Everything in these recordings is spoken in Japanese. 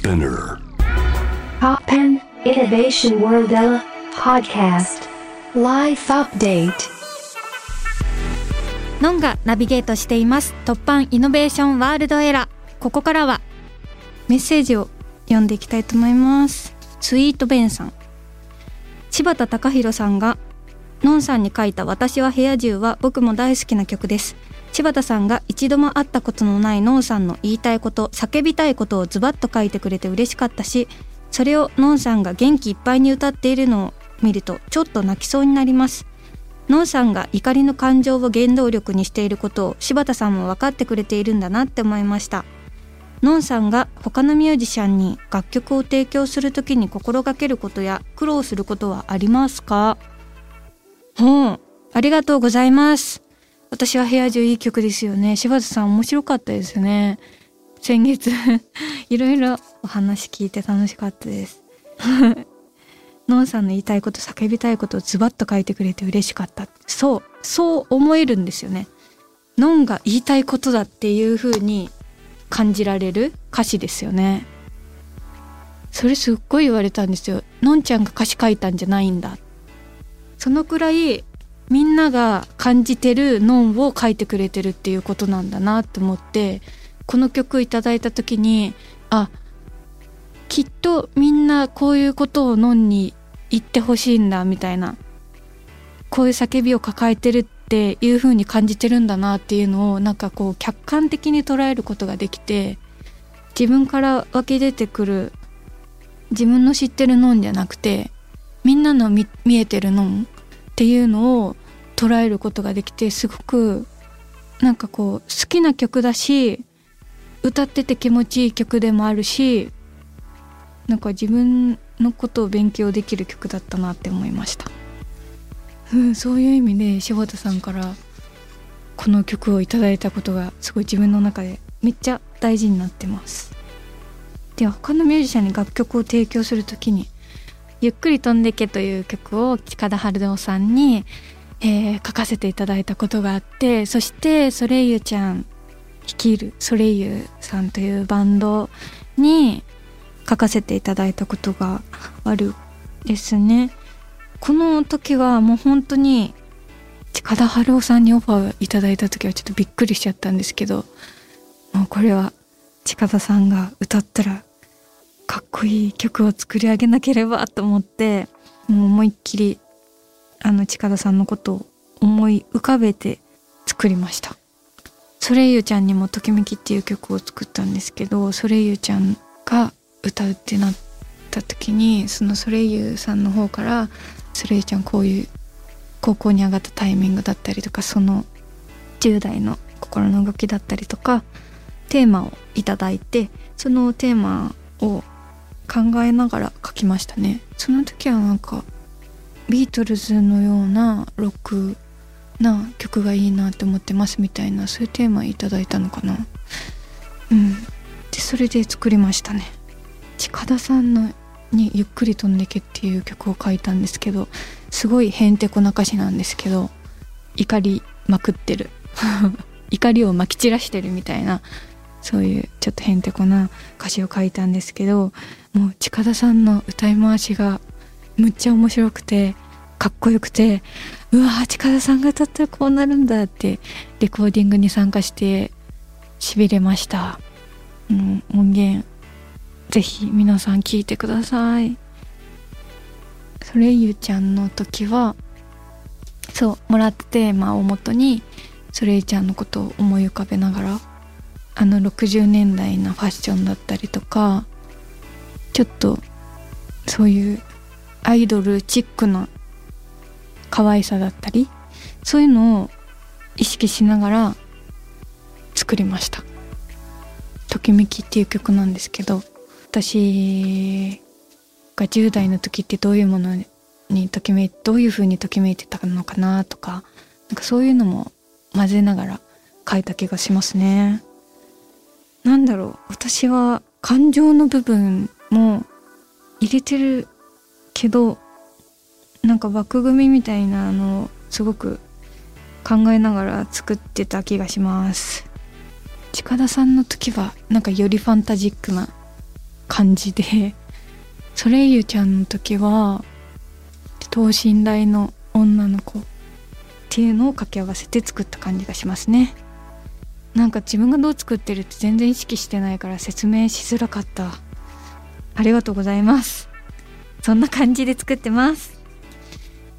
Spinner. Poppen Innovation World Podcast. Life Update. ノンがナビゲートしています。突破イノベーションワールドエラー。ここからはメッセージを読んでいきたいと思います。スイートベンさん。柴田隆弘さんがノンさんに書いた私は部屋中は僕も大好きな曲です柴田さんが一度も会ったことのないノンさんの言いたいこと叫びたいことをズバッと書いてくれて嬉しかったしそれをノンさんが元気いっぱいに歌っているのを見るとちょっと泣きそうになります。ノンさんが怒りの感情を原動力にしていることを柴田さんも分かってくれているんだなって思いました。ノンさんが他のミュージシャンに楽曲を提供するときに心がけることや苦労することはありますか？ほうありがとうございます。私は部屋中いい曲ですよね。柴田さん面白かったですね。先月 いろいろお話聞いて楽しかったです。ノンさんの言いたいこと叫びたいことをズバッと書いてくれて嬉しかった。そうそう思えるんですよね。ノンが言いたいことだっていう風に感じられる歌詞ですよね。それすっごい言われたんですよ。のんちゃんが歌詞書いたんじゃないんだ。そのくらいみんなが感じてるノンを書いてくれてるっていうことなんだなって思ってこの曲いただいた時にあきっとみんなこういうことをノンに言ってほしいんだみたいなこういう叫びを抱えてるっていう風に感じてるんだなっていうのをなんかこう客観的に捉えることができて自分から湧き出てくる自分の知ってるノンじゃなくてみんなの見えてるノンっていうのを捉えることができてすごくなんかこう好きな曲だし歌ってて気持ちいい曲でもあるしなんか自分のことを勉強できる曲だったなって思いました、うん、そういう意味で柴田さんからこの曲をいただいたことがすごい自分の中でめっちゃ大事になってます。では他のミュージシャンに楽曲を提供する時に「ゆっくり飛んでけ」という曲を近田春夫さんに、えー、書かせていただいたことがあってそしてソレイユちゃん率いるソレイユさんというバンドに書かせていただいたことがあるですね。この時はもう本当に近田春夫さんにオファーいただいた時はちょっとびっくりしちゃったんですけどもうこれは近田さんが歌ったらかっこいい曲を作り上げなければと思ってもう思いっきりあの近田さんのことを思い浮かべて作りました。ソレイユちゃんにも「ときめき」っていう曲を作ったんですけどソレイユちゃんが歌うってなった時にそのソレイユさんの方から「ソレイユちゃんこういう高校に上がったタイミングだったりとかその10代の心の動きだったりとかテーマをいただいてそのテーマを考えながら書きましたね。その時はなんかビートルズのようなロックな曲がいいなって思ってますみたいなそういうテーマいただいたのかな。うん。でそれで作りましたね。近田さんのに「ゆっくり飛んでけ」っていう曲を書いたんですけどすごいへんてこな歌詞なんですけど怒りまくってる。怒りをまき散らしてるみたいなそういうちょっとへんてこな歌詞を書いたんですけどもう近田さんの歌い回しがむっちゃ面白くてかっこよくてうわ近田さんが歌ったらこうなるんだってレコーディングに参加してしびれました、うん、音源ぜひ皆さん聞いてください。それゆうちゃんの時はそうもらったテーマをもとにそれゆちゃんのことを思い浮かべながらあの60年代のファッションだったりとかちょっとそういうアイドルチックな可愛さだったりそういうのを意識しながら作りました「ときめき」っていう曲なんですけど私が10代の時ってどういうものにときめいどういう風にときめいてたのかなとかなんかそういうのも混ぜながら書いた気がしますね。なんだろう私は感情の部分も入れてるけどなんか枠組みみたいなのをすごく考えながら作ってた気がします。近田さんの時はなんかよりファンタジックな感じでソレイユちゃんの時は等身大の女の子っていうのを掛け合わせて作った感じがしますね。なんか自分がどう作ってるって全然意識してないから説明しづらかった。ありがとうございます。そんな感じで作ってます。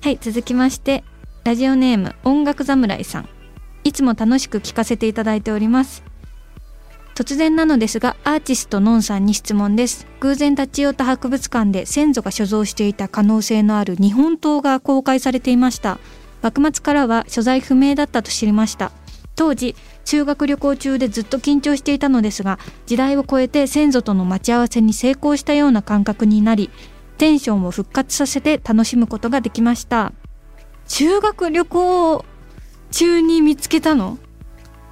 はい続きましてラジオネーム音楽侍さん。いつも楽しく聴かせていただいております。突然なのですがアーティストのんさんに質問です。偶然立ち寄った博物館で先祖が所蔵していた可能性のある日本刀が公開されていました。幕末からは所在不明だったと知りました。当時修学旅行中でずっと緊張していたのですが時代を超えて先祖との待ち合わせに成功したような感覚になりテンションを復活させて楽しむことができました。修学旅行中に見つけたの？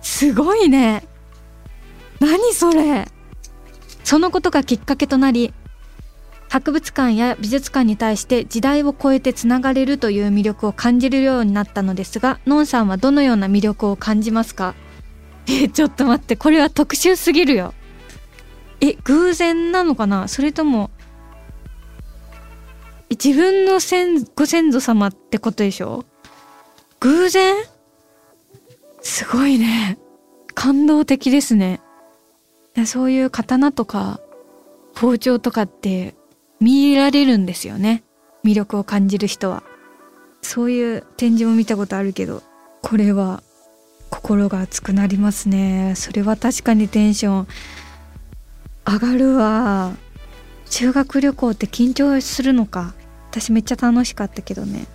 すごいね。何それ？そのことがきっかけとなり博物館や美術館に対して時代を超えてつながれるという魅力を感じるようになったのですがのんさんはどのような魅力を感じますか？えちょっと待ってこれは特殊すぎるよ。え偶然なのかな？それとも自分の先ご先祖様ってことでしょ？偶然？すごいね。感動的ですね。そういう刀とか包丁とかって見られるんですよね。魅力を感じる人は。そういう展示も見たことあるけどこれは心が熱くなりますね。それは確かにテンション上がるわ。修学旅行って緊張するのか私めっちゃ楽しかったけどね。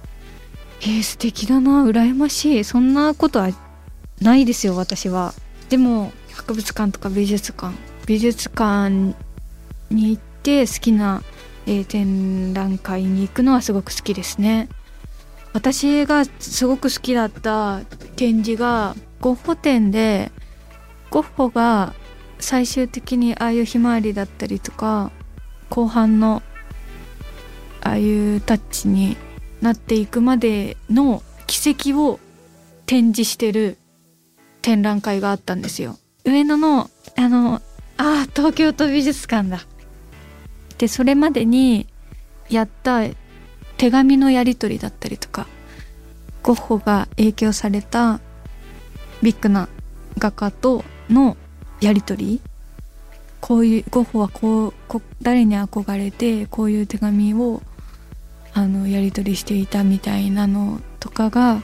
えー、素敵だな羨ましい。そんなことはないですよ私は。でも博物館とか美術館。美術館に行って好きな、えー、展覧会に行くのはすごく好きですね。私がすごく好きだった展示がゴッホ展でゴッホが最終的にああいうひまわりだったりとか後半のああいうタッチになっていくまでの奇跡を展示してる展覧会があったんですよ。上野のあのあ東京都美術館だ。でそれまでにやった手紙のやり取りだったりとかゴッホが影響されたビッグな画家とのやり取りこういうゴッホはこうこ誰に憧れてこういう手紙をあのやり取りしていたみたいなのとかが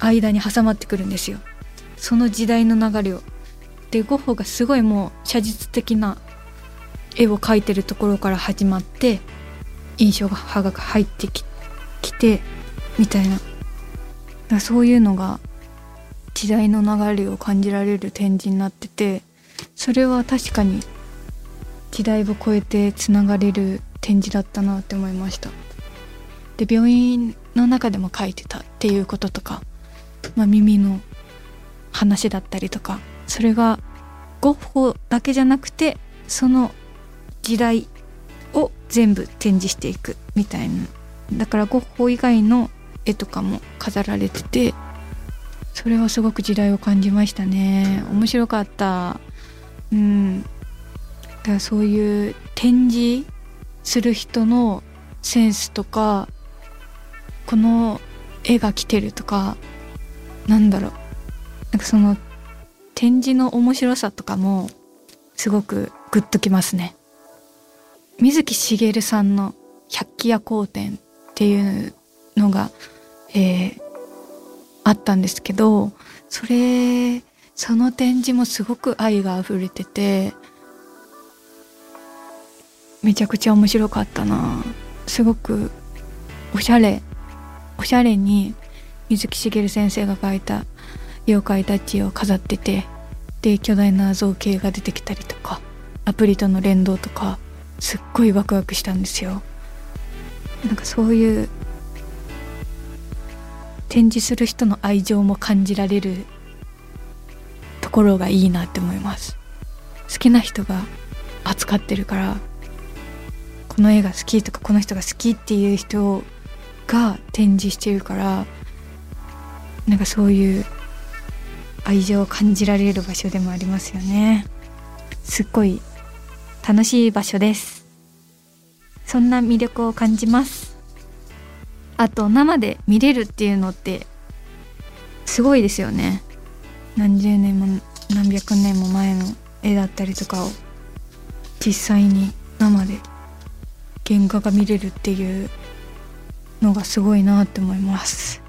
間に挟まってくるんですよ。その時代の流れを。でゴッホがすごいもう写実的な絵を描いてるところから始まって印象派が入ってきてみたいなだそういうのが時代の流れを感じられる展示になっててそれは確かに時代を超えてつながれる展示だったなって思いました。で病院の中でも書いてたっていうこととか、まあ、耳の話だったりとかそれがゴッホだけじゃなくてその時代を全部展示していくみたいな。だからゴッホ以外の絵とかも飾られててそれはすごく時代を感じましたね。面白かった。うん。だからそういう展示する人のセンスとかこの絵が来てるとかなんだろう。なんかその展示の面白さとかもすごくグッときますね。水木しげるさんの「百鬼夜行展」っていうのが、えー、あったんですけどそれその展示もすごく愛が溢れててめちゃくちゃ面白かったな。すごくおしゃれおしゃれに水木しげる先生が描いた妖怪たちを飾っててで巨大な造形が出てきたりとかアプリとの連動とかすっごいワクワクしたんですよ。なんかそういう展示する人の愛情も感じられるところがいいなって思います。好きな人が扱ってるからこの絵が好きとかこの人が好きっていう人が展示してるからなんかそういう愛情を感じられる場所でもありますよね。すっごい楽しい場所です。そんな魅力を感じます。あと生で見れるっていうのってすごいですよね。何十年も何百年も前の絵だったりとかを実際に生で原画が見れるっていうのがすごいなって思います。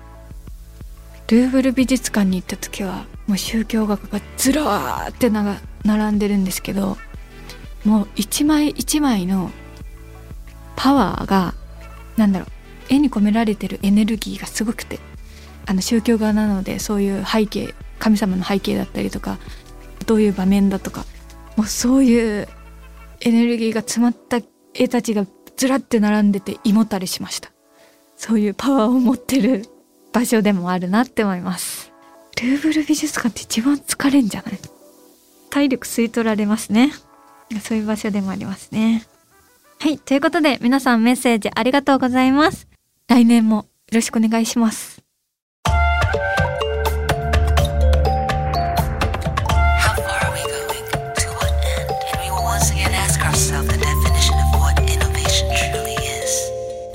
ルーブル美術館に行った時はもう宗教画がずらーって並んでるんですけどもう一枚一枚のパワーがなんだろう絵に込められてるエネルギーがすごくてあの宗教画なのでそういう背景神様の背景だったりとかどういう場面だとかもうそういうエネルギーが詰まった絵たちがずらって並んでて胃もたれしました。そういうパワーを持ってる場所でもあるなって思います。ルーブル美術館って一番疲れんじゃない？体力吸い取られますね。そういう場所でもありますね。はいということで皆さんメッセージありがとうございます。来年もよろしくお願いします。